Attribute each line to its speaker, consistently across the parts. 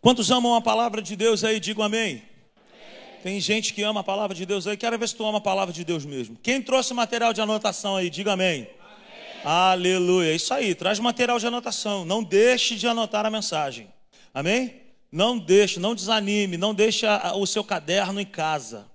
Speaker 1: Quantos amam a palavra de Deus aí? Digam amém. Tem gente que ama a palavra de Deus aí. Quero ver se tu ama a palavra de Deus mesmo. Quem trouxe material de anotação aí? Diga amém. amém. Aleluia. Isso aí, traz material de anotação. Não deixe de anotar a mensagem. Amém? Não deixe, não desanime, não deixe o seu caderno em casa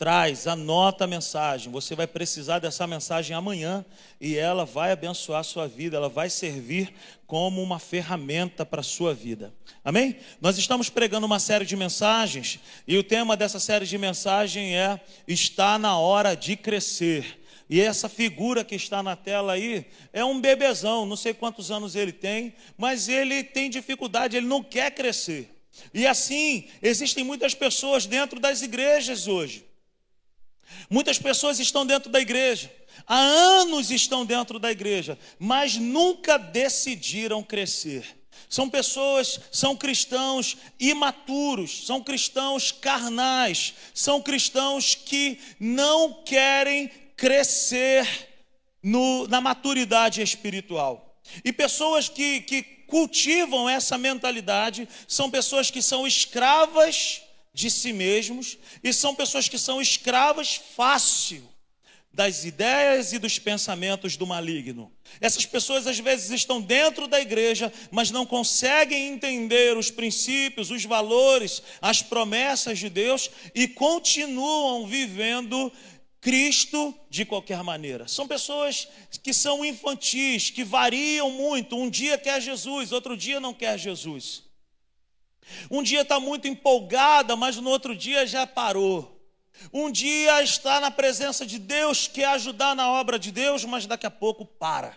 Speaker 1: traz, anota a mensagem. Você vai precisar dessa mensagem amanhã e ela vai abençoar a sua vida, ela vai servir como uma ferramenta para a sua vida. Amém? Nós estamos pregando uma série de mensagens e o tema dessa série de mensagens é Está na hora de crescer. E essa figura que está na tela aí é um bebezão, não sei quantos anos ele tem, mas ele tem dificuldade, ele não quer crescer. E assim, existem muitas pessoas dentro das igrejas hoje Muitas pessoas estão dentro da igreja, há anos estão dentro da igreja, mas nunca decidiram crescer. São pessoas, são cristãos imaturos, são cristãos carnais, são cristãos que não querem crescer no, na maturidade espiritual. E pessoas que, que cultivam essa mentalidade são pessoas que são escravas de si mesmos e são pessoas que são escravas fácil das ideias e dos pensamentos do maligno. Essas pessoas às vezes estão dentro da igreja, mas não conseguem entender os princípios, os valores, as promessas de Deus e continuam vivendo Cristo de qualquer maneira. São pessoas que são infantis, que variam muito. Um dia quer Jesus, outro dia não quer Jesus. Um dia está muito empolgada, mas no outro dia já parou. Um dia está na presença de Deus, quer ajudar na obra de Deus, mas daqui a pouco para.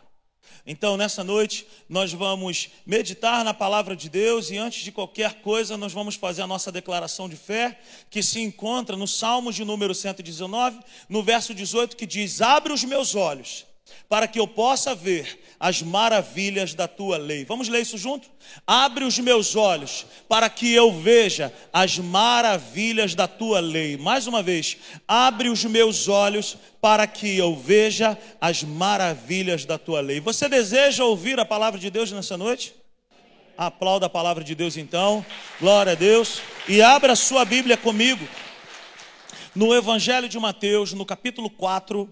Speaker 1: Então, nessa noite, nós vamos meditar na palavra de Deus e antes de qualquer coisa, nós vamos fazer a nossa declaração de fé, que se encontra no Salmos de número 119, no verso 18, que diz: Abre os meus olhos para que eu possa ver as maravilhas da tua lei. Vamos ler isso junto? Abre os meus olhos para que eu veja as maravilhas da tua lei. Mais uma vez, abre os meus olhos para que eu veja as maravilhas da tua lei. Você deseja ouvir a palavra de Deus nessa noite? Aplauda a palavra de Deus então. Glória a Deus. E abra sua Bíblia comigo. No Evangelho de Mateus, no capítulo 4,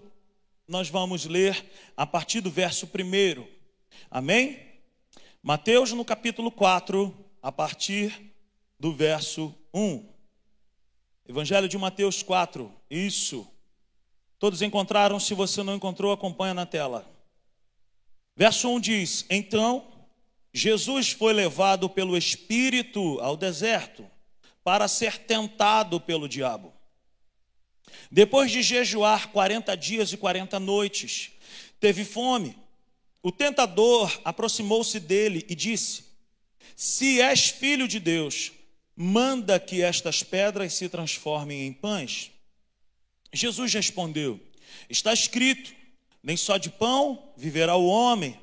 Speaker 1: nós vamos ler a partir do verso 1. Amém? Mateus no capítulo 4, a partir do verso 1. Evangelho de Mateus 4, isso. Todos encontraram? Se você não encontrou, acompanha na tela. Verso 1 diz: Então Jesus foi levado pelo Espírito ao deserto para ser tentado pelo diabo. Depois de jejuar 40 dias e 40 noites, teve fome. O tentador aproximou-se dele e disse: Se és filho de Deus, manda que estas pedras se transformem em pães. Jesus respondeu: Está escrito: Nem só de pão viverá o homem,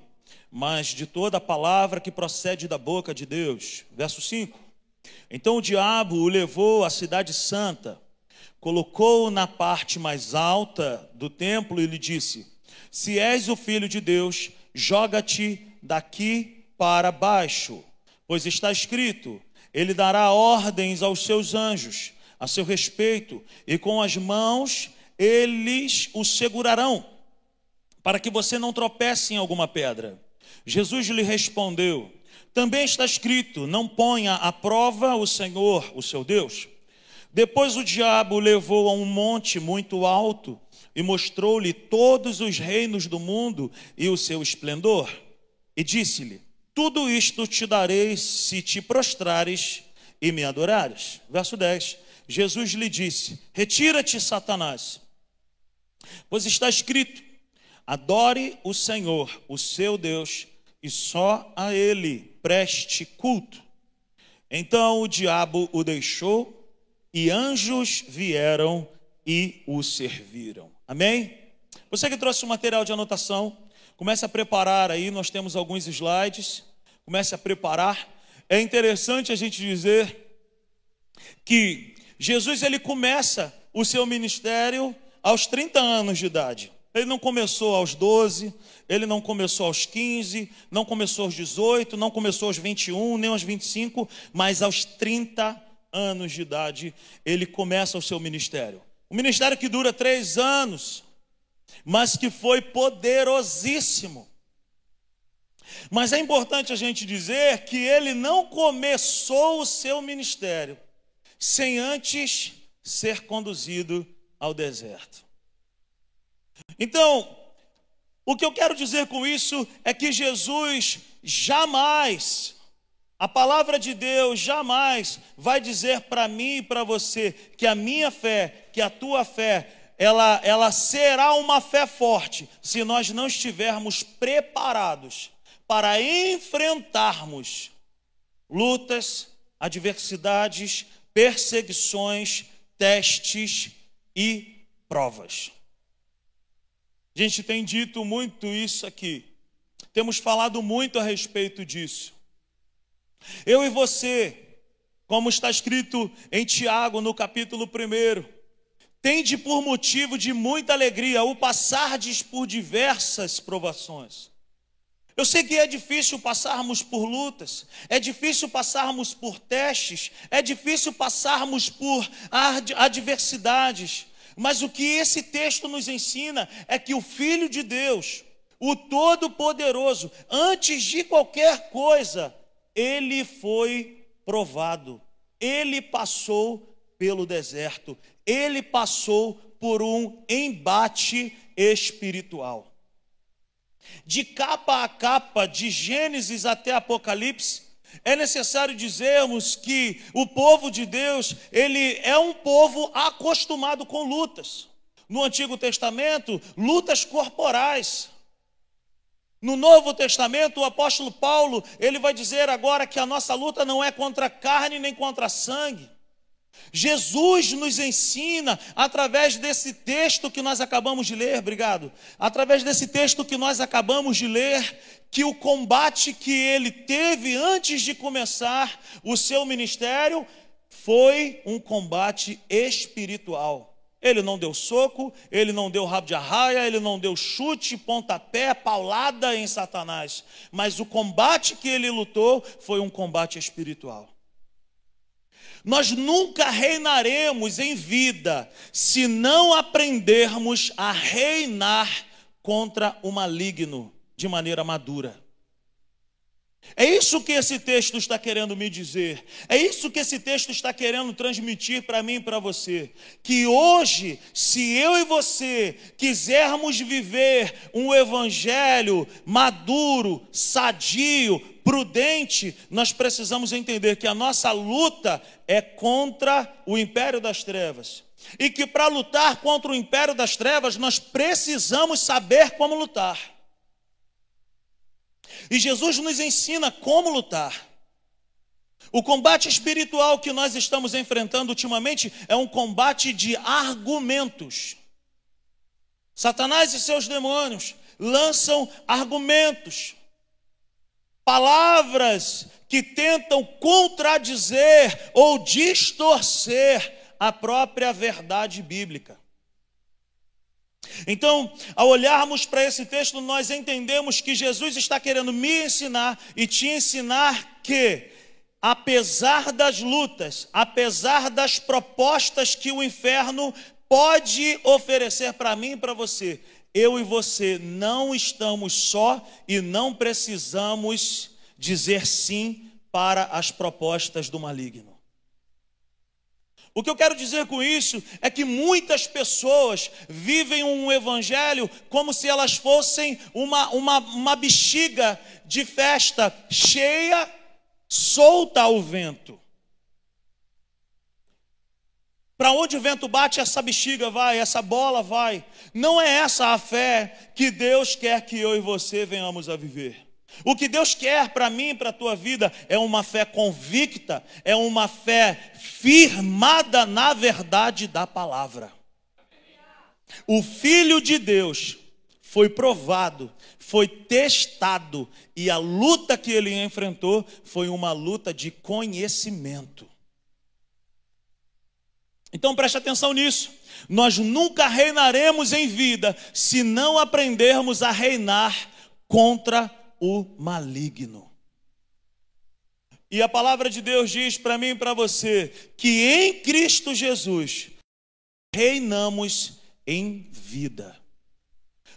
Speaker 1: mas de toda a palavra que procede da boca de Deus. Verso 5. Então o diabo o levou à cidade santa colocou-o na parte mais alta do templo e lhe disse: Se és o filho de Deus, joga-te daqui para baixo, pois está escrito: Ele dará ordens aos seus anjos a seu respeito, e com as mãos eles o segurarão, para que você não tropece em alguma pedra. Jesus lhe respondeu: Também está escrito: Não ponha à prova o Senhor, o seu Deus. Depois o diabo o levou a um monte muito alto e mostrou-lhe todos os reinos do mundo e o seu esplendor. E disse-lhe: Tudo isto te darei se te prostrares e me adorares. Verso 10. Jesus lhe disse: Retira-te, Satanás, pois está escrito: Adore o Senhor, o seu Deus, e só a ele preste culto. Então o diabo o deixou e anjos vieram e o serviram. Amém? Você que trouxe o material de anotação, comece a preparar aí, nós temos alguns slides, comece a preparar. É interessante a gente dizer que Jesus ele começa o seu ministério aos 30 anos de idade. Ele não começou aos 12, ele não começou aos 15, não começou aos 18, não começou aos 21, nem aos 25, mas aos 30 anos de idade ele começa o seu ministério. Um ministério que dura três anos, mas que foi poderosíssimo. Mas é importante a gente dizer que ele não começou o seu ministério sem antes ser conduzido ao deserto. Então, o que eu quero dizer com isso é que Jesus jamais, a palavra de Deus jamais vai dizer para mim e para você que a minha fé, que a tua fé, ela, ela será uma fé forte se nós não estivermos preparados para enfrentarmos lutas, adversidades, perseguições, testes e provas. A gente tem dito muito isso aqui, temos falado muito a respeito disso. Eu e você, como está escrito em Tiago, no capítulo 1, tende por motivo de muita alegria o passardes por diversas provações. Eu sei que é difícil passarmos por lutas, é difícil passarmos por testes, é difícil passarmos por adversidades, mas o que esse texto nos ensina é que o Filho de Deus, o Todo-Poderoso, antes de qualquer coisa, ele foi provado, ele passou pelo deserto, ele passou por um embate espiritual. De capa a capa, de Gênesis até Apocalipse, é necessário dizermos que o povo de Deus, ele é um povo acostumado com lutas. No Antigo Testamento, lutas corporais. No Novo Testamento, o apóstolo Paulo, ele vai dizer agora que a nossa luta não é contra carne nem contra sangue, Jesus nos ensina, através desse texto que nós acabamos de ler, obrigado, através desse texto que nós acabamos de ler, que o combate que ele teve antes de começar o seu ministério foi um combate espiritual. Ele não deu soco, ele não deu rabo de arraia, ele não deu chute, pontapé, paulada em Satanás, mas o combate que ele lutou foi um combate espiritual. Nós nunca reinaremos em vida se não aprendermos a reinar contra o maligno de maneira madura. É isso que esse texto está querendo me dizer. É isso que esse texto está querendo transmitir para mim e para você. Que hoje, se eu e você quisermos viver um evangelho maduro, sadio, prudente, nós precisamos entender que a nossa luta é contra o império das trevas. E que para lutar contra o império das trevas, nós precisamos saber como lutar. E Jesus nos ensina como lutar. O combate espiritual que nós estamos enfrentando ultimamente é um combate de argumentos. Satanás e seus demônios lançam argumentos, palavras que tentam contradizer ou distorcer a própria verdade bíblica. Então, ao olharmos para esse texto, nós entendemos que Jesus está querendo me ensinar e te ensinar que, apesar das lutas, apesar das propostas que o inferno pode oferecer para mim e para você, eu e você não estamos só e não precisamos dizer sim para as propostas do maligno. O que eu quero dizer com isso é que muitas pessoas vivem um evangelho como se elas fossem uma, uma, uma bexiga de festa cheia, solta ao vento. Para onde o vento bate, essa bexiga vai, essa bola vai. Não é essa a fé que Deus quer que eu e você venhamos a viver. O que Deus quer para mim para a tua vida é uma fé convicta, é uma fé firmada na verdade da palavra. O Filho de Deus foi provado, foi testado, e a luta que ele enfrentou foi uma luta de conhecimento. Então preste atenção nisso. Nós nunca reinaremos em vida se não aprendermos a reinar contra o maligno. E a palavra de Deus diz para mim e para você que em Cristo Jesus reinamos em vida.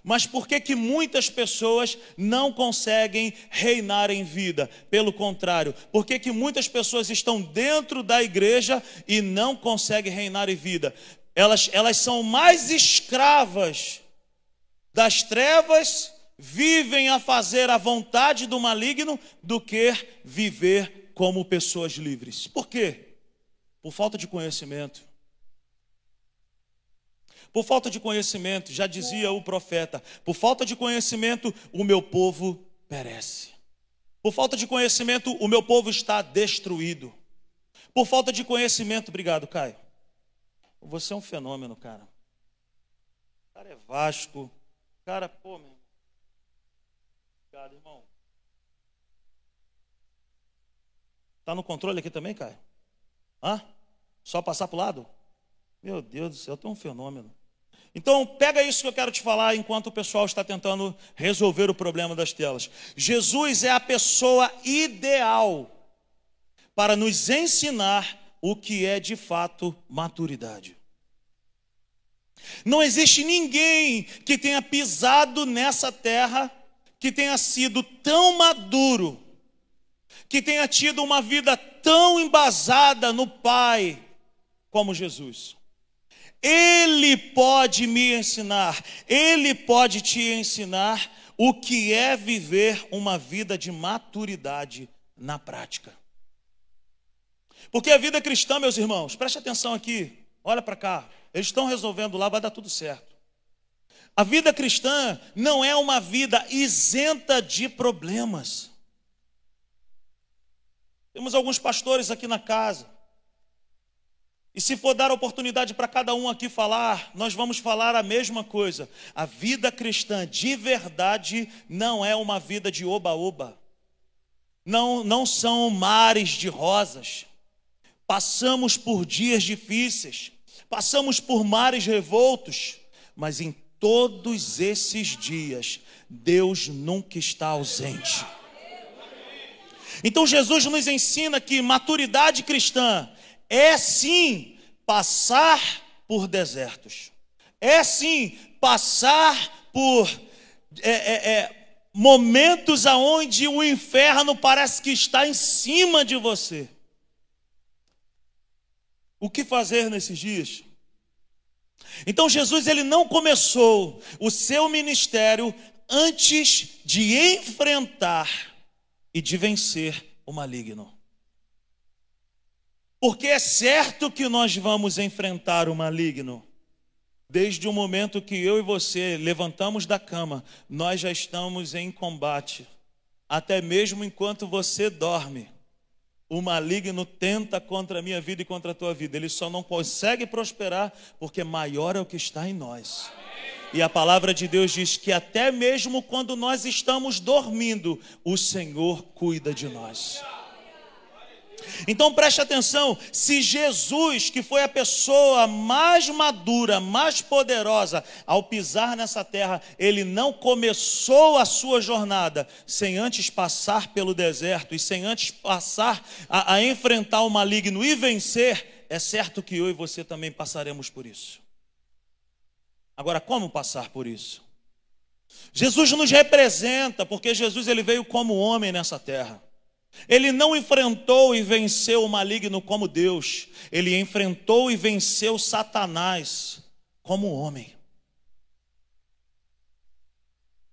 Speaker 1: Mas por que, que muitas pessoas não conseguem reinar em vida? Pelo contrário, por que, que muitas pessoas estão dentro da igreja e não conseguem reinar em vida? Elas, elas são mais escravas das trevas, vivem a fazer a vontade do maligno, do que viver como pessoas livres. Por quê? Por falta de conhecimento. Por falta de conhecimento, já dizia o profeta, por falta de conhecimento, o meu povo perece. Por falta de conhecimento, o meu povo está destruído. Por falta de conhecimento, obrigado, Caio. Você é um fenômeno, cara. O cara é Vasco. Cara, pô, meu. Obrigado, irmão. Tá no controle aqui também, Caio? Hã? Só passar para o lado? Meu Deus do céu, é um fenômeno. Então, pega isso que eu quero te falar enquanto o pessoal está tentando resolver o problema das telas. Jesus é a pessoa ideal para nos ensinar o que é de fato maturidade. Não existe ninguém que tenha pisado nessa terra que tenha sido tão maduro, que tenha tido uma vida tão embasada no Pai como Jesus. Ele pode me ensinar, Ele pode te ensinar o que é viver uma vida de maturidade na prática. Porque a vida cristã, meus irmãos, preste atenção aqui, olha para cá, eles estão resolvendo lá, vai dar tudo certo. A vida cristã não é uma vida isenta de problemas. Temos alguns pastores aqui na casa e se for dar oportunidade para cada um aqui falar, nós vamos falar a mesma coisa. A vida cristã de verdade não é uma vida de oba-oba. Não, não são mares de rosas. Passamos por dias difíceis, passamos por mares revoltos, mas em todos esses dias, Deus nunca está ausente. Então Jesus nos ensina que maturidade cristã é sim passar por desertos, é sim passar por é, é, é, momentos aonde o inferno parece que está em cima de você. O que fazer nesses dias? Então Jesus ele não começou o seu ministério antes de enfrentar e de vencer o maligno. Porque é certo que nós vamos enfrentar o maligno. Desde o momento que eu e você levantamos da cama, nós já estamos em combate. Até mesmo enquanto você dorme, o maligno tenta contra a minha vida e contra a tua vida. Ele só não consegue prosperar porque maior é o que está em nós. E a palavra de Deus diz que até mesmo quando nós estamos dormindo, o Senhor cuida de nós. Então preste atenção: se Jesus, que foi a pessoa mais madura, mais poderosa ao pisar nessa terra, ele não começou a sua jornada sem antes passar pelo deserto e sem antes passar a, a enfrentar o maligno e vencer, é certo que eu e você também passaremos por isso. Agora, como passar por isso? Jesus nos representa, porque Jesus ele veio como homem nessa terra. Ele não enfrentou e venceu o maligno como Deus, ele enfrentou e venceu Satanás como homem.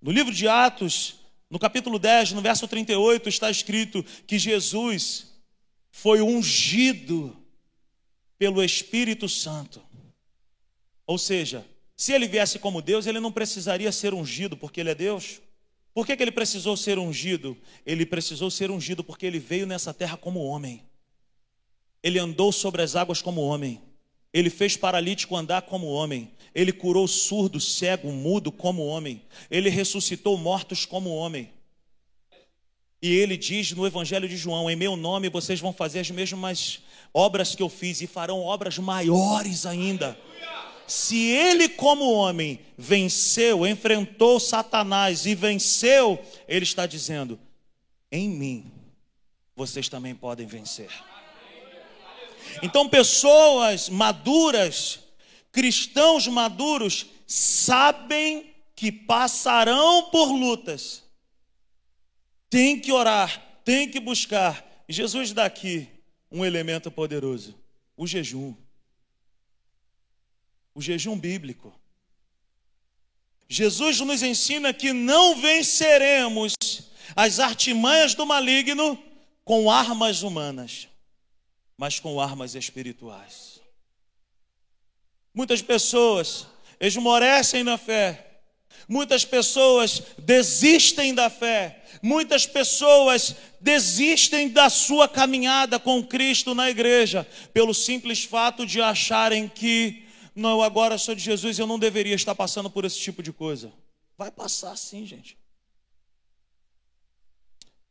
Speaker 1: No livro de Atos, no capítulo 10, no verso 38, está escrito que Jesus foi ungido pelo Espírito Santo. Ou seja, se ele viesse como Deus, ele não precisaria ser ungido, porque ele é Deus. Por que, que ele precisou ser ungido? Ele precisou ser ungido porque ele veio nessa terra como homem. Ele andou sobre as águas como homem. Ele fez paralítico andar como homem. Ele curou surdo, cego, mudo como homem. Ele ressuscitou mortos como homem. E ele diz no Evangelho de João: Em meu nome vocês vão fazer as mesmas obras que eu fiz e farão obras maiores ainda. Se ele, como homem, venceu, enfrentou Satanás e venceu, ele está dizendo: Em mim vocês também podem vencer. Então, pessoas maduras, cristãos maduros, sabem que passarão por lutas tem que orar, tem que buscar. Jesus dá aqui um elemento poderoso: o jejum. O jejum bíblico. Jesus nos ensina que não venceremos as artimanhas do maligno com armas humanas, mas com armas espirituais. Muitas pessoas esmorecem na fé, muitas pessoas desistem da fé, Muitas pessoas desistem da sua caminhada com Cristo na igreja, pelo simples fato de acharem que, não, agora sou de Jesus, eu não deveria estar passando por esse tipo de coisa. Vai passar sim, gente.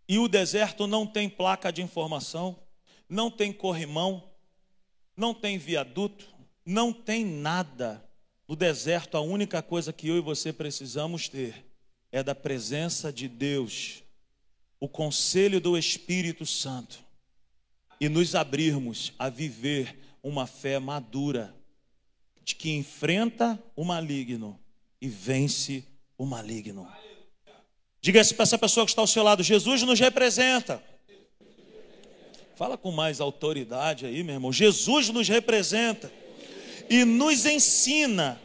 Speaker 1: E o deserto não tem placa de informação, não tem corrimão, não tem viaduto, não tem nada. No deserto, a única coisa que eu e você precisamos ter é da presença de Deus, o conselho do Espírito Santo, e nos abrirmos a viver uma fé madura, de que enfrenta o maligno e vence o maligno. Diga-se para essa pessoa que está ao seu lado: Jesus nos representa. Fala com mais autoridade aí, meu irmão. Jesus nos representa e nos ensina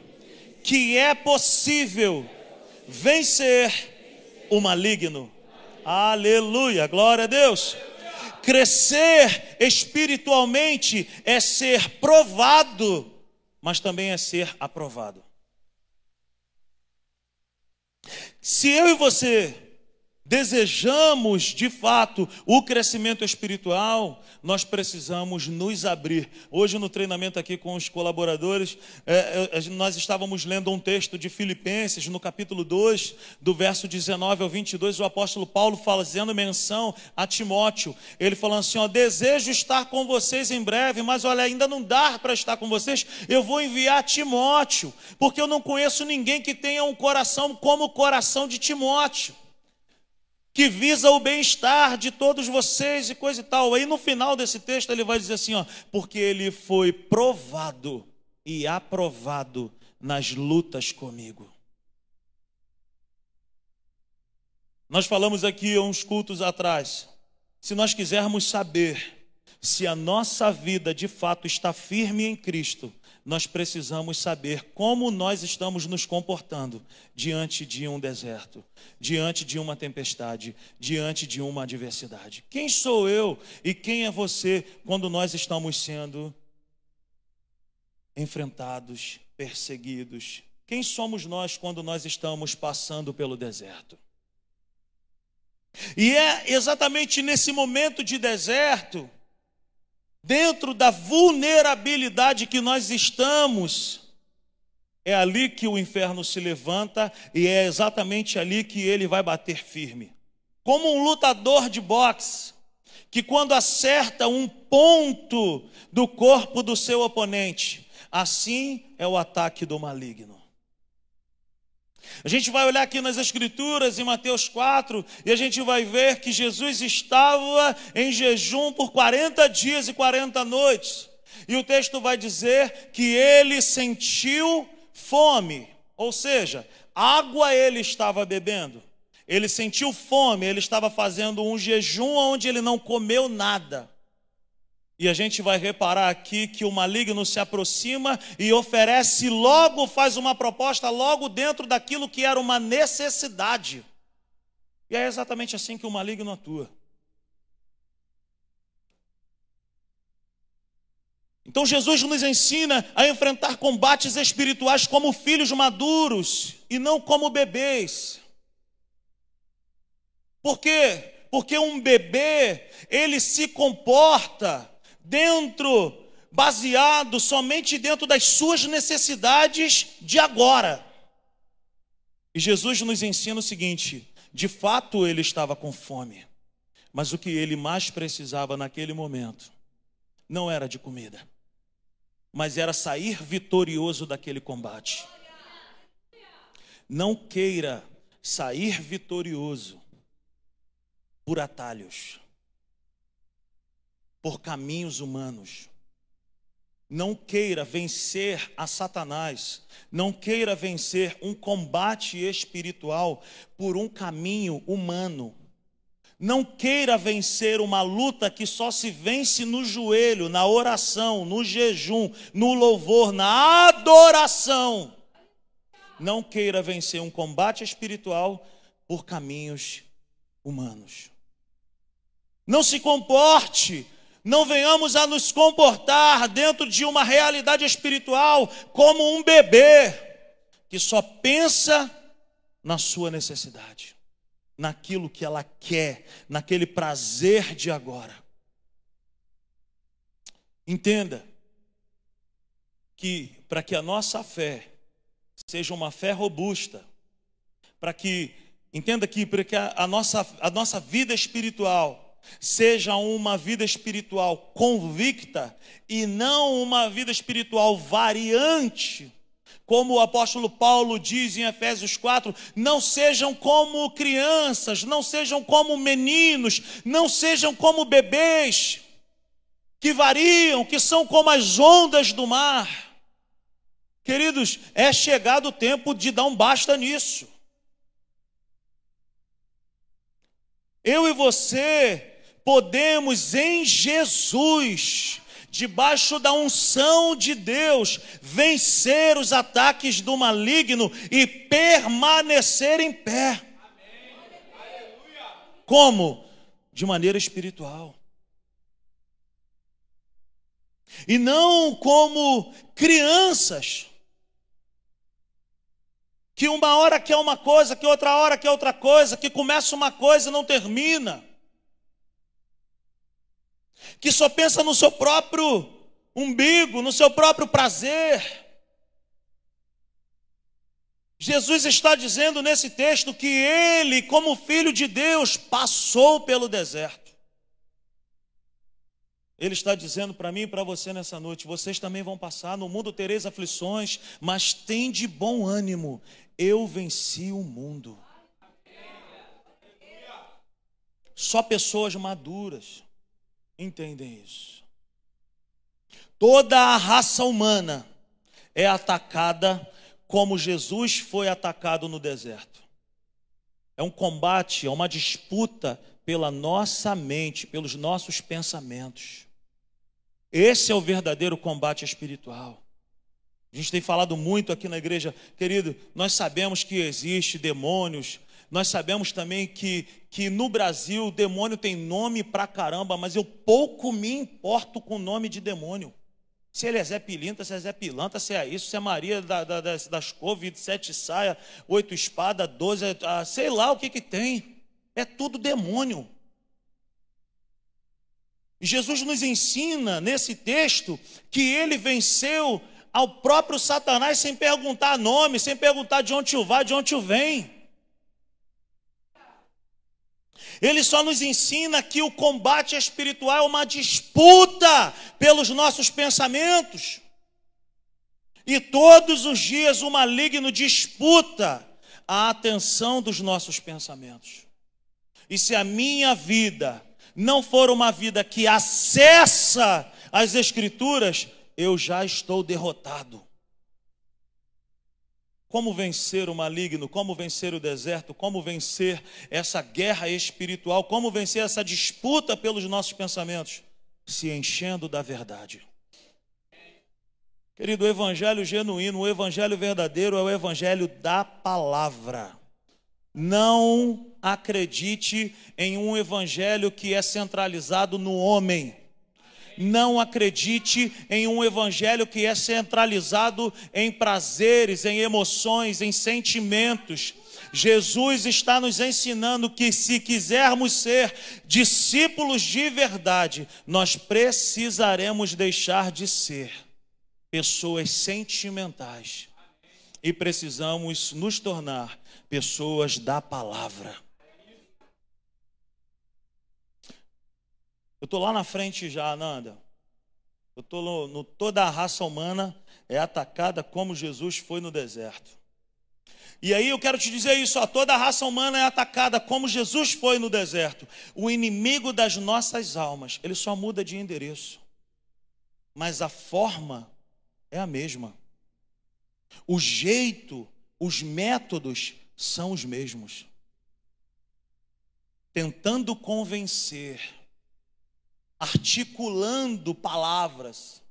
Speaker 1: que é possível vencer o maligno. Aleluia, glória a Deus. Crescer espiritualmente é ser provado, mas também é ser aprovado. Se eu e você desejamos de fato o crescimento espiritual, nós precisamos nos abrir. Hoje, no treinamento aqui com os colaboradores, é, é, nós estávamos lendo um texto de Filipenses, no capítulo 2, do verso 19 ao 22, o apóstolo Paulo fazendo menção a Timóteo. Ele falando assim: ó, desejo estar com vocês em breve, mas olha, ainda não dá para estar com vocês, eu vou enviar Timóteo, porque eu não conheço ninguém que tenha um coração como o coração de Timóteo que visa o bem-estar de todos vocês e coisa e tal. Aí no final desse texto ele vai dizer assim, ó, porque ele foi provado e aprovado nas lutas comigo. Nós falamos aqui uns cultos atrás. Se nós quisermos saber se a nossa vida de fato está firme em Cristo, nós precisamos saber como nós estamos nos comportando diante de um deserto, diante de uma tempestade, diante de uma adversidade. Quem sou eu e quem é você quando nós estamos sendo enfrentados, perseguidos? Quem somos nós quando nós estamos passando pelo deserto? E é exatamente nesse momento de deserto dentro da vulnerabilidade que nós estamos, é ali que o inferno se levanta e é exatamente ali que ele vai bater firme. Como um lutador de boxe, que quando acerta um ponto do corpo do seu oponente, assim é o ataque do maligno. A gente vai olhar aqui nas Escrituras, em Mateus 4, e a gente vai ver que Jesus estava em jejum por 40 dias e 40 noites. E o texto vai dizer que ele sentiu fome, ou seja, água ele estava bebendo. Ele sentiu fome, ele estava fazendo um jejum onde ele não comeu nada. E a gente vai reparar aqui que o maligno se aproxima e oferece logo, faz uma proposta logo dentro daquilo que era uma necessidade. E é exatamente assim que o maligno atua. Então Jesus nos ensina a enfrentar combates espirituais como filhos maduros e não como bebês. Por quê? Porque um bebê, ele se comporta dentro, baseado somente dentro das suas necessidades de agora. E Jesus nos ensina o seguinte: de fato ele estava com fome, Mas o que ele mais precisava naquele momento não era de comida, mas era sair vitorioso daquele combate. Não queira sair vitorioso por atalhos, por caminhos humanos. Não queira vencer a Satanás, não queira vencer um combate espiritual por um caminho humano. Não queira vencer uma luta que só se vence no joelho, na oração, no jejum, no louvor, na adoração. Não queira vencer um combate espiritual por caminhos humanos. Não se comporte não venhamos a nos comportar dentro de uma realidade espiritual como um bebê que só pensa na sua necessidade, naquilo que ela quer, naquele prazer de agora. Entenda que para que a nossa fé seja uma fé robusta, para que entenda que para que a, a nossa a nossa vida espiritual seja uma vida espiritual convicta e não uma vida espiritual variante. Como o apóstolo Paulo diz em Efésios 4, não sejam como crianças, não sejam como meninos, não sejam como bebês, que variam, que são como as ondas do mar. Queridos, é chegado o tempo de dar um basta nisso. Eu e você podemos em Jesus, debaixo da unção de Deus, vencer os ataques do maligno e permanecer em pé. Como? De maneira espiritual. E não como crianças, que uma hora quer uma coisa, que outra hora quer outra coisa, que começa uma coisa e não termina que só pensa no seu próprio umbigo, no seu próprio prazer. Jesus está dizendo nesse texto que ele, como filho de Deus, passou pelo deserto. Ele está dizendo para mim e para você nessa noite: vocês também vão passar, no mundo tereis aflições, mas tem de bom ânimo, eu venci o mundo. Só pessoas maduras entendem isso. Toda a raça humana é atacada como Jesus foi atacado no deserto. É um combate, é uma disputa pela nossa mente, pelos nossos pensamentos. Esse é o verdadeiro combate espiritual. A gente tem falado muito aqui na igreja, querido, nós sabemos que existe demônios, nós sabemos também que, que no Brasil o demônio tem nome pra caramba, mas eu pouco me importo com o nome de demônio. Se ele é Zé Pilinta, se é Zé Pilanta, se é isso, se é Maria da, da, das, das couve, sete saia, oito espada, doze, ah, sei lá o que que tem. É tudo demônio. Jesus nos ensina nesse texto que ele venceu ao próprio Satanás sem perguntar nome, sem perguntar de onde o vai, de onde o vem. Ele só nos ensina que o combate espiritual é uma disputa pelos nossos pensamentos. E todos os dias o maligno disputa a atenção dos nossos pensamentos. E se a minha vida não for uma vida que acessa as Escrituras, eu já estou derrotado. Como vencer o maligno, como vencer o deserto, como vencer essa guerra espiritual, como vencer essa disputa pelos nossos pensamentos? Se enchendo da verdade. Querido, o evangelho genuíno, o evangelho verdadeiro é o evangelho da palavra. Não acredite em um evangelho que é centralizado no homem não acredite em um evangelho que é centralizado em prazeres, em emoções, em sentimentos. Jesus está nos ensinando que se quisermos ser discípulos de verdade, nós precisaremos deixar de ser pessoas sentimentais e precisamos nos tornar pessoas da palavra. Eu estou lá na frente já, Nanda. Eu estou no, no, toda a raça humana é atacada como Jesus foi no deserto. E aí eu quero te dizer isso, ó, toda a raça humana é atacada como Jesus foi no deserto. O inimigo das nossas almas, ele só muda de endereço. Mas a forma é a mesma. O jeito, os métodos são os mesmos. Tentando convencer, articulando palavras.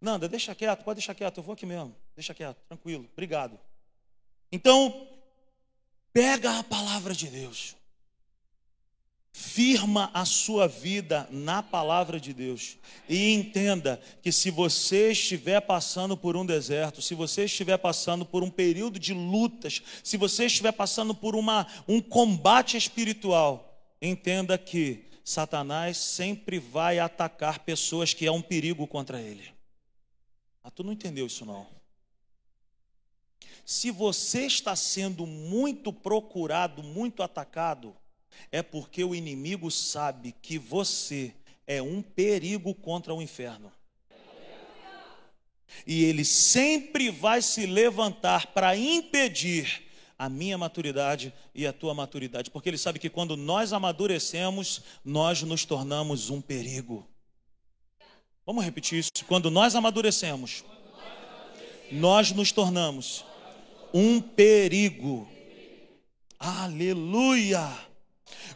Speaker 1: Nanda, deixa quieto, pode deixar quieto, eu vou aqui mesmo. Deixa quieto, tranquilo, obrigado. Então, pega a palavra de Deus, firma a sua vida na palavra de Deus e entenda que se você estiver passando por um deserto, se você estiver passando por um período de lutas, se você estiver passando por uma, um combate espiritual, entenda que Satanás sempre vai atacar pessoas que é um perigo contra ele. Ah, tu não entendeu isso não. Se você está sendo muito procurado, muito atacado, é porque o inimigo sabe que você é um perigo contra o inferno. E ele sempre vai se levantar para impedir a minha maturidade e a tua maturidade, porque ele sabe que quando nós amadurecemos, nós nos tornamos um perigo. Vamos repetir isso. Quando nós amadurecemos, nós nos tornamos um perigo. Aleluia!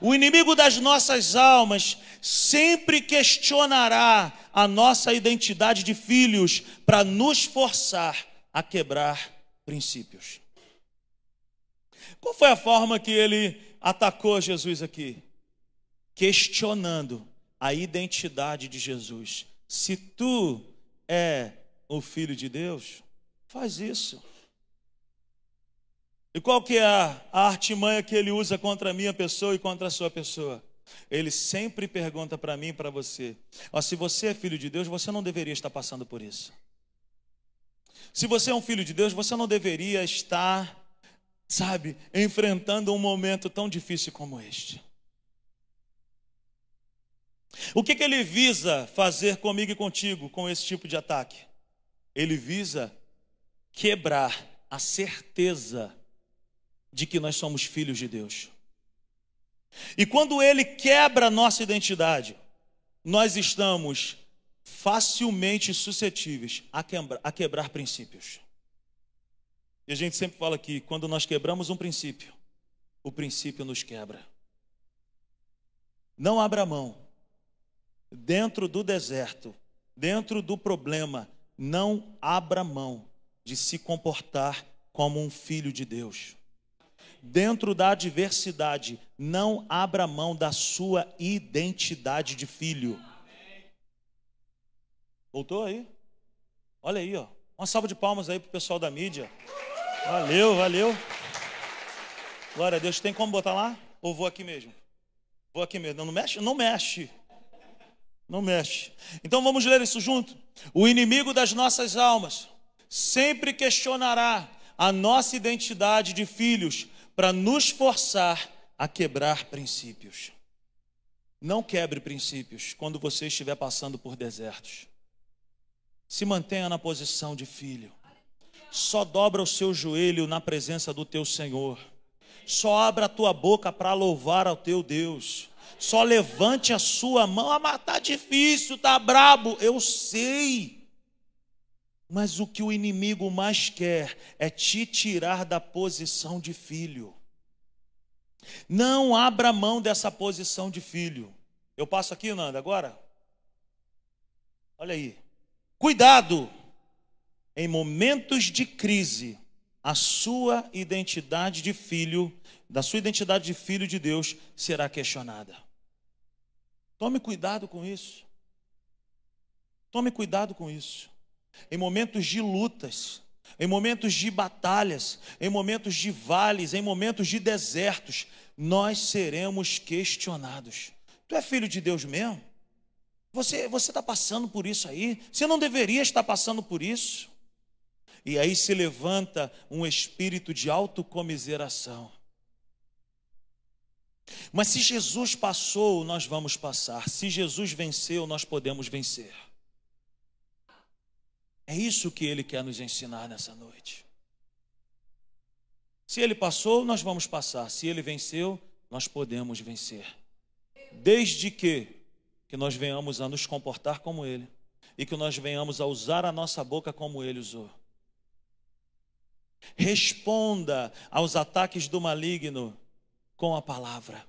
Speaker 1: O inimigo das nossas almas sempre questionará a nossa identidade de filhos para nos forçar a quebrar princípios. Qual foi a forma que ele atacou Jesus aqui? Questionando a identidade de Jesus. Se tu é o filho de Deus, faz isso. E qual que é a, a artimanha que ele usa contra a minha pessoa e contra a sua pessoa? Ele sempre pergunta para mim e para você: ó, se você é filho de Deus, você não deveria estar passando por isso. Se você é um filho de Deus, você não deveria estar, sabe, enfrentando um momento tão difícil como este. O que, que ele visa fazer comigo e contigo com esse tipo de ataque? Ele visa quebrar a certeza de que nós somos filhos de Deus. E quando ele quebra a nossa identidade, nós estamos facilmente suscetíveis a a quebrar princípios. E a gente sempre fala que quando nós quebramos um princípio, o princípio nos quebra. Não abra mão. Dentro do deserto, dentro do problema, não abra mão de se comportar como um filho de Deus dentro da adversidade, não abra mão da sua identidade de filho. Voltou aí? Olha aí, ó. Uma salva de palmas aí pro pessoal da mídia. Valeu, valeu. Glória a Deus. Tem como botar lá? Ou vou aqui mesmo? Vou aqui mesmo. Não, não mexe? Não mexe. Não mexe. Então vamos ler isso junto. O inimigo das nossas almas sempre questionará a nossa identidade de filhos para nos forçar a quebrar princípios. Não quebre princípios quando você estiver passando por desertos. Se mantenha na posição de filho. Só dobra o seu joelho na presença do teu Senhor. Só abra a tua boca para louvar ao teu Deus. Só levante a sua mão. Ah, mas tá difícil, tá brabo. Eu sei. Mas o que o inimigo mais quer é te tirar da posição de filho. Não abra mão dessa posição de filho. Eu passo aqui, Nanda, agora? Olha aí. Cuidado! Em momentos de crise, a sua identidade de filho, da sua identidade de filho de Deus, será questionada. Tome cuidado com isso. Tome cuidado com isso em momentos de lutas, em momentos de batalhas, em momentos de vales, em momentos de desertos, nós seremos questionados. Tu é filho de Deus mesmo? Você está passando por isso aí? Você não deveria estar passando por isso? E aí se levanta um espírito de autocomiseração. Mas se Jesus passou, nós vamos passar. Se Jesus venceu, nós podemos vencer. É isso que ele quer nos ensinar nessa noite. Se ele passou, nós vamos passar. Se ele venceu, nós podemos vencer. Desde que que nós venhamos a nos comportar como ele e que nós venhamos a usar a nossa boca como ele usou. Responda aos ataques do maligno com a palavra.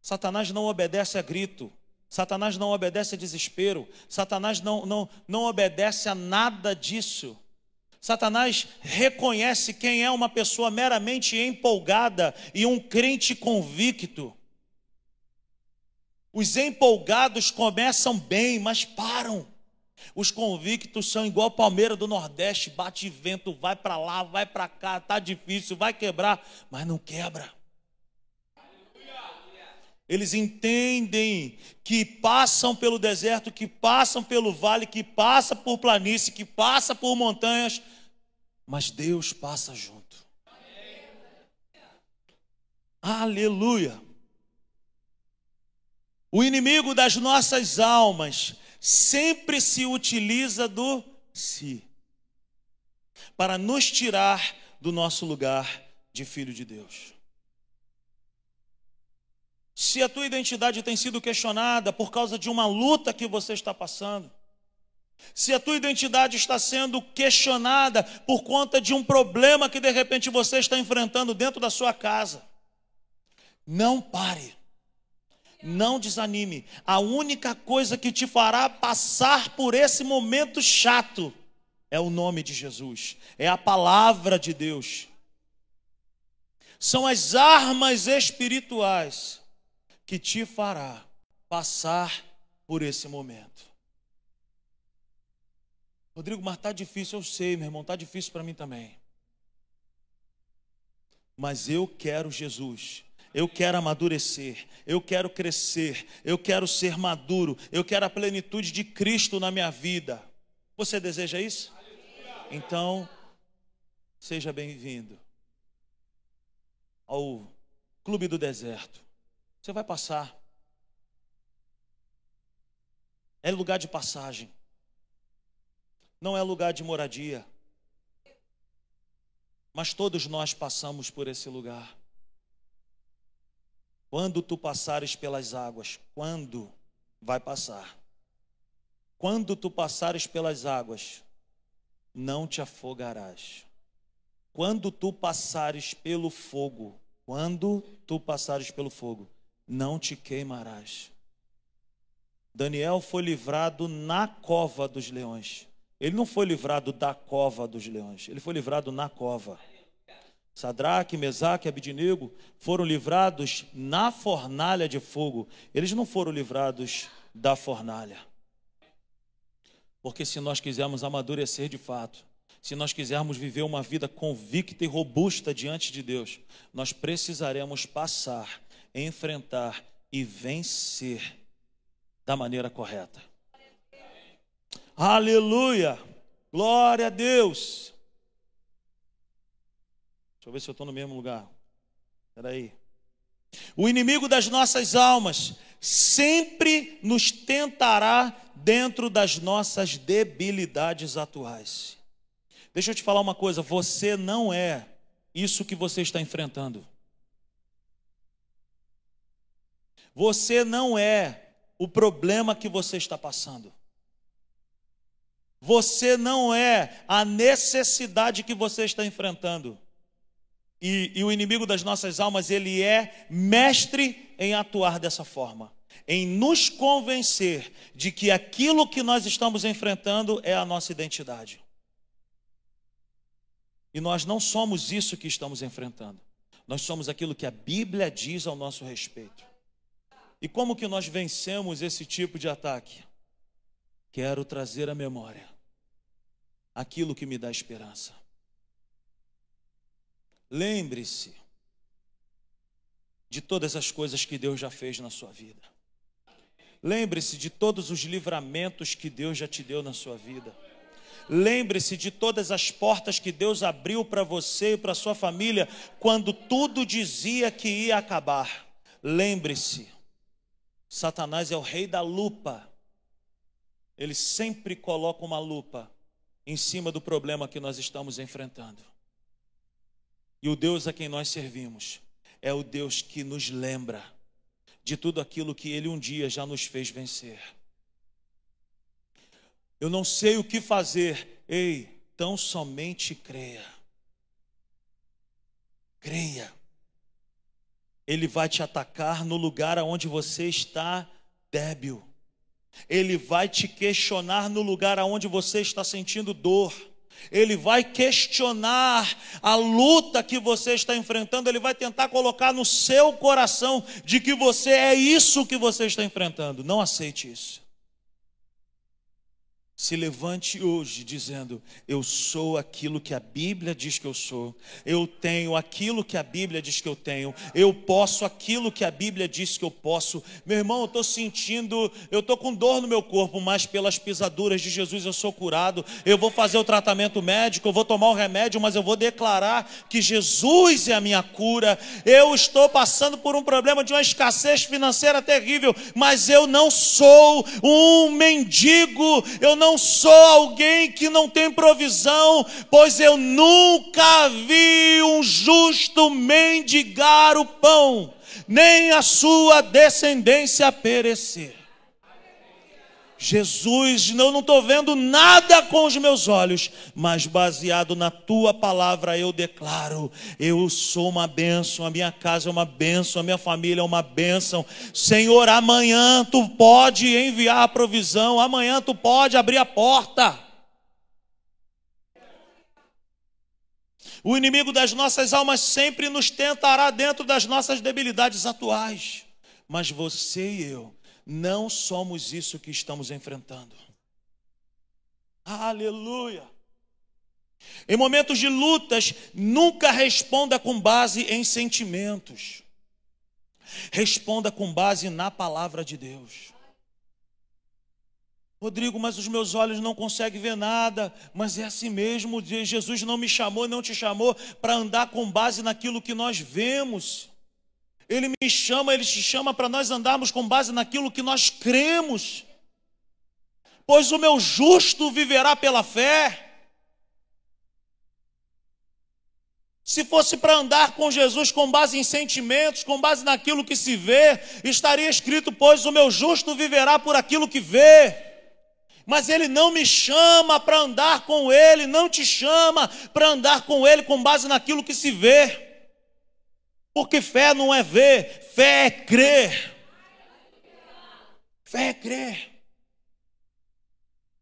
Speaker 1: Satanás não obedece a grito, Satanás não obedece a desespero, Satanás não, não, não obedece a nada disso. Satanás reconhece quem é uma pessoa meramente empolgada e um crente convicto. Os empolgados começam bem, mas param. Os convictos são igual Palmeira do Nordeste, bate vento, vai para lá, vai para cá, tá difícil, vai quebrar, mas não quebra. Eles entendem que passam pelo deserto, que passam pelo vale, que passa por planície, que passa por montanhas, mas Deus passa junto. Aleluia. O inimigo das nossas almas sempre se utiliza do si para nos tirar do nosso lugar de filho de Deus. Se a tua identidade tem sido questionada por causa de uma luta que você está passando, se a tua identidade está sendo questionada por conta de um problema que de repente você está enfrentando dentro da sua casa, não pare, não desanime. A única coisa que te fará passar por esse momento chato é o nome de Jesus, é a palavra de Deus. São as armas espirituais que te fará passar por esse momento. Rodrigo, mas está difícil, eu sei, meu irmão, está difícil para mim também. Mas eu quero Jesus, eu quero amadurecer, eu quero crescer, eu quero ser maduro, eu quero a plenitude de Cristo na minha vida. Você deseja isso? Então, seja bem-vindo ao Clube do Deserto. Você vai passar. É lugar de passagem. Não é lugar de moradia. Mas todos nós passamos por esse lugar. Quando tu passares pelas águas, quando vai passar? Quando tu passares pelas águas, não te afogarás. Quando tu passares pelo fogo, quando tu passares pelo fogo, não te queimarás. Daniel foi livrado na cova dos leões. Ele não foi livrado da cova dos leões, ele foi livrado na cova. Sadraque, Mesaque e Abidinego foram livrados na fornalha de fogo. Eles não foram livrados da fornalha. Porque se nós quisermos amadurecer de fato, se nós quisermos viver uma vida convicta e robusta diante de Deus, nós precisaremos passar enfrentar e vencer da maneira correta. Aleluia! Glória a Deus! Deixa eu ver se eu estou no mesmo lugar. Espera aí. O inimigo das nossas almas sempre nos tentará dentro das nossas debilidades atuais. Deixa eu te falar uma coisa: você não é isso que você está enfrentando. Você não é o problema que você está passando. Você não é a necessidade que você está enfrentando. E, e, o inimigo das nossas almas, ele é mestre em atuar dessa forma, em nos convencer de que aquilo que nós estamos enfrentando é a nossa identidade. E nós não somos isso que estamos enfrentando, nós somos aquilo que a Bíblia diz ao nosso respeito. E como que nós vencemos esse tipo de ataque? Quero trazer à memória aquilo que me dá esperança. Lembre-se de todas as coisas que Deus já fez na sua vida. Lembre-se de todos os livramentos que Deus já te deu na sua vida. Lembre-se de todas as portas que Deus abriu para você e para sua família quando tudo dizia que ia acabar. Lembre-se, Satanás é o rei da lupa. Ele sempre coloca uma lupa em cima do problema que nós estamos enfrentando. E o Deus a quem nós servimos é o Deus que nos lembra de tudo aquilo que Ele um dia já nos fez vencer. Eu não sei o que fazer, ei, tão somente creia. Creia. Ele vai te atacar no lugar onde você está débil. Ele vai te questionar no lugar onde você está sentindo dor. Ele vai questionar a luta que você está enfrentando, ele vai tentar colocar no seu coração de que você é isso que você está enfrentando. Não aceite isso. Se levante hoje dizendo: Eu sou aquilo que a Bíblia diz que eu sou, eu tenho aquilo que a Bíblia diz que eu tenho, eu posso aquilo que a Bíblia diz que eu posso. Meu irmão, eu estou sentindo, eu estou com dor no meu corpo, mas pelas pisaduras de Jesus eu sou curado. Eu vou fazer o tratamento médico, eu vou tomar o remédio, mas eu vou declarar que Jesus é a minha cura. Eu estou passando por um problema de uma escassez financeira terrível, mas eu não sou um mendigo, eu não não sou alguém que não tem provisão, pois eu nunca vi um justo mendigar o pão, nem a sua descendência perecer. Jesus, eu não estou vendo nada com os meus olhos, mas baseado na tua palavra eu declaro: eu sou uma bênção, a minha casa é uma bênção, a minha família é uma bênção. Senhor, amanhã tu pode enviar a provisão, amanhã tu pode abrir a porta. O inimigo das nossas almas sempre nos tentará dentro das nossas debilidades atuais, mas você e eu não somos isso que estamos enfrentando. Aleluia. Em momentos de lutas, nunca responda com base em sentimentos. Responda com base na palavra de Deus. Rodrigo, mas os meus olhos não conseguem ver nada, mas é assim mesmo. Jesus não me chamou, não te chamou para andar com base naquilo que nós vemos. Ele me chama, ele te chama para nós andarmos com base naquilo que nós cremos. Pois o meu justo viverá pela fé. Se fosse para andar com Jesus com base em sentimentos, com base naquilo que se vê, estaria escrito: Pois o meu justo viverá por aquilo que vê. Mas Ele não me chama para andar com Ele, não te chama para andar com Ele com base naquilo que se vê. Porque fé não é ver, fé é crer. Fé é crer.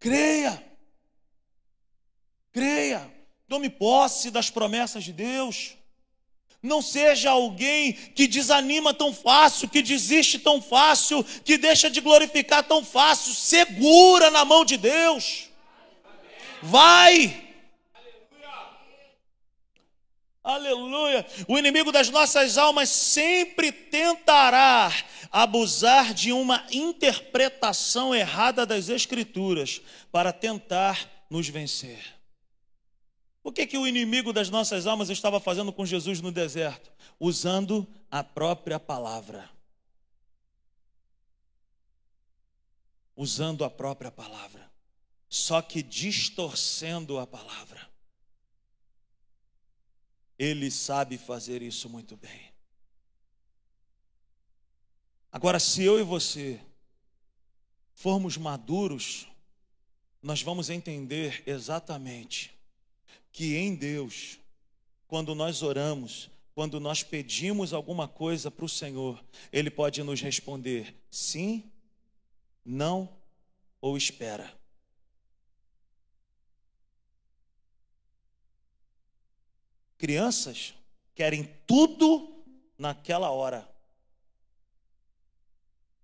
Speaker 1: Creia. Creia. Tome posse das promessas de Deus. Não seja alguém que desanima tão fácil, que desiste tão fácil, que deixa de glorificar tão fácil. Segura na mão de Deus. Vai. Aleluia. O inimigo das nossas almas sempre tentará abusar de uma interpretação errada das Escrituras para tentar nos vencer. O que, que o inimigo das nossas almas estava fazendo com Jesus no deserto? Usando a própria palavra. Usando a própria palavra. Só que distorcendo a palavra. Ele sabe fazer isso muito bem. Agora, se eu e você formos maduros, nós vamos entender exatamente que em Deus, quando nós oramos, quando nós pedimos alguma coisa para o Senhor, Ele pode nos responder sim, não ou espera. Crianças querem tudo naquela hora.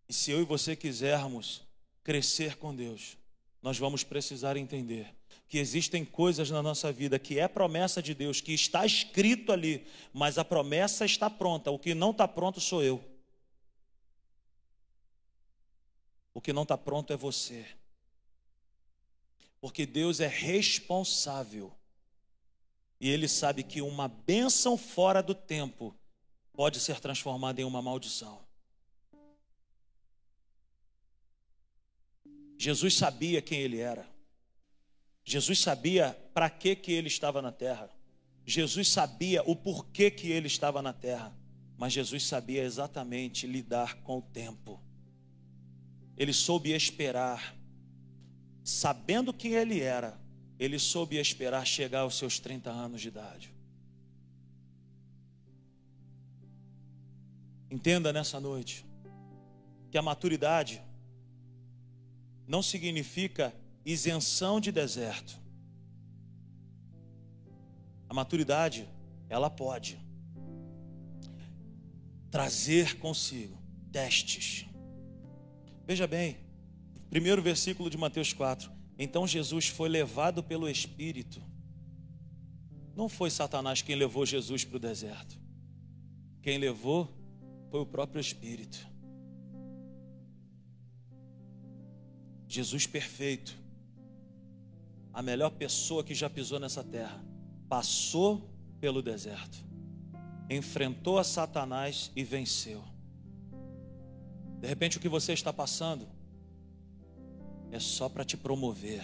Speaker 1: E se eu e você quisermos crescer com Deus, nós vamos precisar entender que existem coisas na nossa vida que é promessa de Deus, que está escrito ali, mas a promessa está pronta, o que não está pronto sou eu. O que não está pronto é você. Porque Deus é responsável. E ele sabe que uma bênção fora do tempo pode ser transformada em uma maldição. Jesus sabia quem ele era. Jesus sabia para que que ele estava na terra. Jesus sabia o porquê que ele estava na terra. Mas Jesus sabia exatamente lidar com o tempo. Ele soube esperar, sabendo quem ele era, ele soube esperar chegar aos seus 30 anos de idade. Entenda nessa noite que a maturidade não significa isenção de deserto. A maturidade, ela pode trazer consigo testes. Veja bem, primeiro versículo de Mateus 4. Então Jesus foi levado pelo Espírito. Não foi Satanás quem levou Jesus para o deserto. Quem levou foi o próprio Espírito. Jesus perfeito, a melhor pessoa que já pisou nessa terra, passou pelo deserto, enfrentou a Satanás e venceu. De repente, o que você está passando é só para te promover.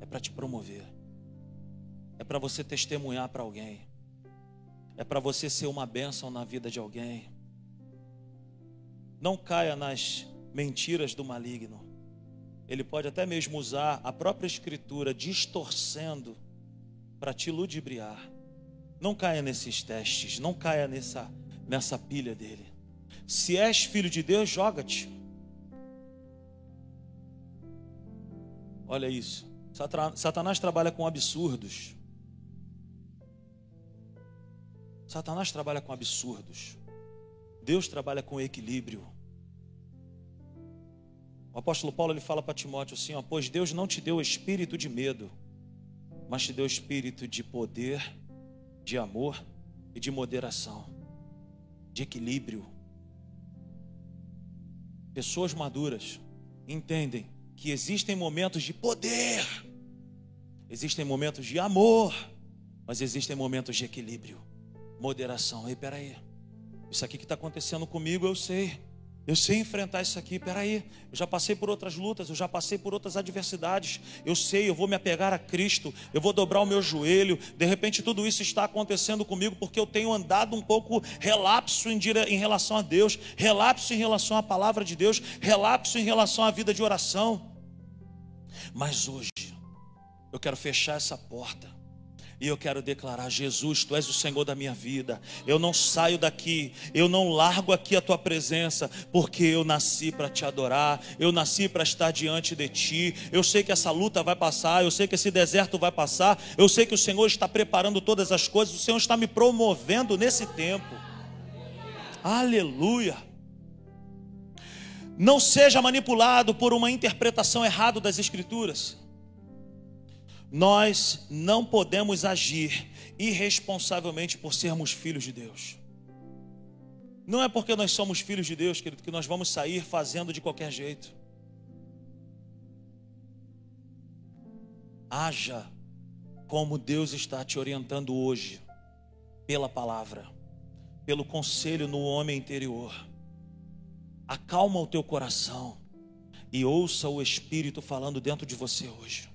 Speaker 1: É para te promover. É para você testemunhar para alguém. É para você ser uma bênção na vida de alguém. Não caia nas mentiras do maligno. Ele pode até mesmo usar a própria escritura distorcendo para te ludibriar. Não caia nesses testes, não caia nessa nessa pilha dele. Se és filho de Deus, joga-te. Olha isso. Satanás trabalha com absurdos. Satanás trabalha com absurdos. Deus trabalha com equilíbrio. O apóstolo Paulo ele fala para Timóteo assim: ó, pois Deus não te deu espírito de medo, mas te deu espírito de poder, de amor e de moderação, de equilíbrio. Pessoas maduras entendem que existem momentos de poder, existem momentos de amor, mas existem momentos de equilíbrio, moderação. Ei, peraí, isso aqui que está acontecendo comigo eu sei. Eu sei enfrentar isso aqui, peraí. Eu já passei por outras lutas, eu já passei por outras adversidades. Eu sei, eu vou me apegar a Cristo, eu vou dobrar o meu joelho. De repente, tudo isso está acontecendo comigo porque eu tenho andado um pouco relapso em, em relação a Deus, relapso em relação à palavra de Deus, relapso em relação à vida de oração. Mas hoje, eu quero fechar essa porta e eu quero declarar: Jesus, tu és o Senhor da minha vida. Eu não saio daqui, eu não largo aqui a tua presença, porque eu nasci para te adorar, eu nasci para estar diante de ti. Eu sei que essa luta vai passar, eu sei que esse deserto vai passar, eu sei que o Senhor está preparando todas as coisas, o Senhor está me promovendo nesse tempo. Aleluia. Não seja manipulado por uma interpretação errada das Escrituras. Nós não podemos agir irresponsavelmente por sermos filhos de Deus. Não é porque nós somos filhos de Deus, querido, que nós vamos sair fazendo de qualquer jeito. Haja como Deus está te orientando hoje, pela palavra, pelo conselho no homem interior. Acalma o teu coração e ouça o Espírito falando dentro de você hoje.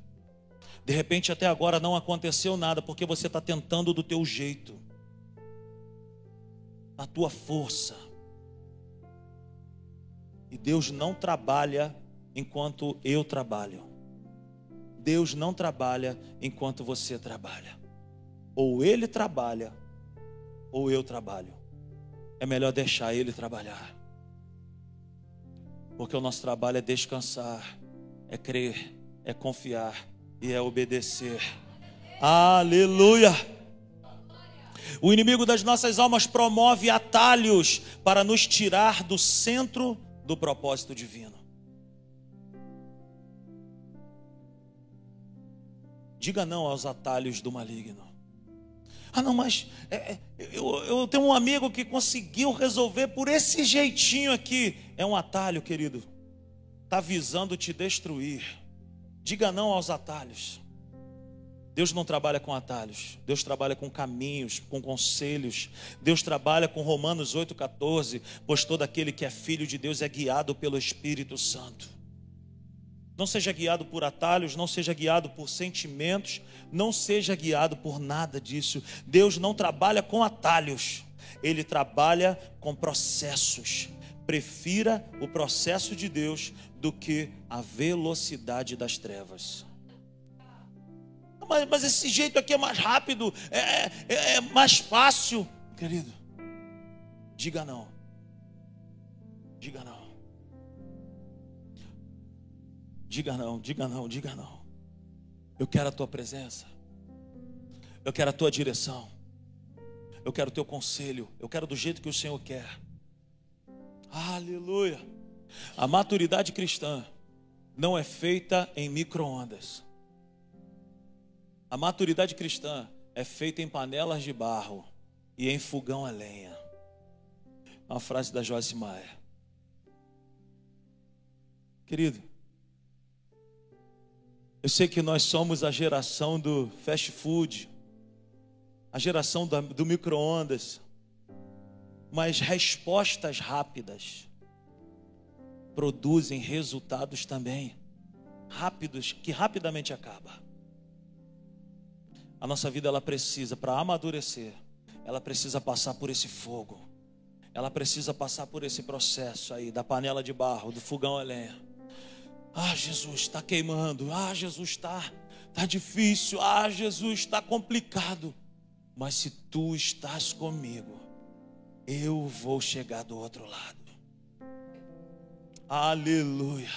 Speaker 1: De repente até agora não aconteceu nada porque você está tentando do teu jeito, na tua força. E Deus não trabalha enquanto eu trabalho. Deus não trabalha enquanto você trabalha. Ou Ele trabalha, ou eu trabalho. É melhor deixar Ele trabalhar. Porque o nosso trabalho é descansar, é crer, é confiar e é obedecer. Aleluia! O inimigo das nossas almas promove atalhos para nos tirar do centro do propósito divino. Diga não aos atalhos do maligno. Ah, não, mas é, é, eu, eu tenho um amigo que conseguiu resolver por esse jeitinho aqui. É um atalho, querido. está visando te destruir. Diga não aos atalhos. Deus não trabalha com atalhos, Deus trabalha com caminhos, com conselhos. Deus trabalha com Romanos 8,14, pois todo aquele que é filho de Deus é guiado pelo Espírito Santo. Não seja guiado por atalhos, não seja guiado por sentimentos, não seja guiado por nada disso. Deus não trabalha com atalhos, Ele trabalha com processos. Prefira o processo de Deus do que a velocidade das trevas mas, mas esse jeito aqui é mais rápido, é, é, é mais fácil. Querido, diga não. Diga não. Diga não, diga não, diga não. Eu quero a tua presença. Eu quero a tua direção. Eu quero o teu conselho. Eu quero do jeito que o Senhor quer. Aleluia. A maturidade cristã não é feita em micro-ondas. A maturidade cristã é feita em panelas de barro e em fogão a lenha. Uma frase da Joyce Meyer. Querido, eu sei que nós somos a geração do fast food, a geração do micro-ondas, mas respostas rápidas produzem resultados também rápidos, que rapidamente acaba. A nossa vida ela precisa para amadurecer, ela precisa passar por esse fogo. Ela precisa passar por esse processo aí da panela de barro, do fogão a lenha. Ah, Jesus está queimando. Ah, Jesus está tá difícil. Ah, Jesus está complicado. Mas se tu estás comigo, eu vou chegar do outro lado. Aleluia.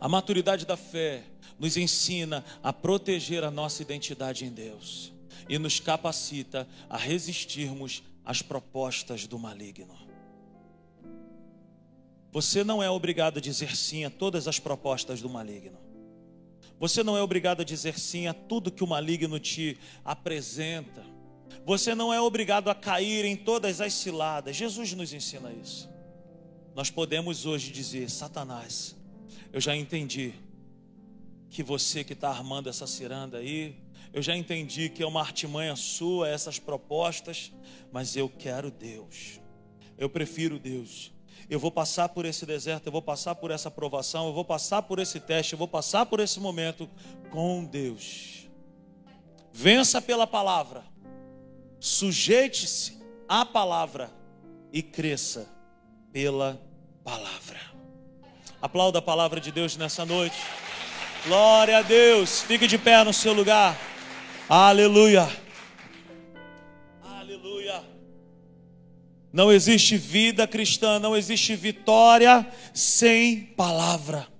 Speaker 1: A maturidade da fé nos ensina a proteger a nossa identidade em Deus e nos capacita a resistirmos às propostas do maligno. Você não é obrigado a dizer sim a todas as propostas do maligno. Você não é obrigado a dizer sim a tudo que o maligno te apresenta. Você não é obrigado a cair em todas as ciladas. Jesus nos ensina isso. Nós podemos hoje dizer: Satanás, eu já entendi que você que está armando essa ciranda aí, eu já entendi que é uma artimanha sua essas propostas, mas eu quero Deus. Eu prefiro Deus. Eu vou passar por esse deserto, eu vou passar por essa provação, eu vou passar por esse teste, eu vou passar por esse momento com Deus. Vença pela palavra. Sujeite-se à palavra e cresça pela palavra. Aplauda a palavra de Deus nessa noite. Glória a Deus. Fique de pé no seu lugar. Aleluia. Aleluia. Não existe vida cristã, não existe vitória sem palavra.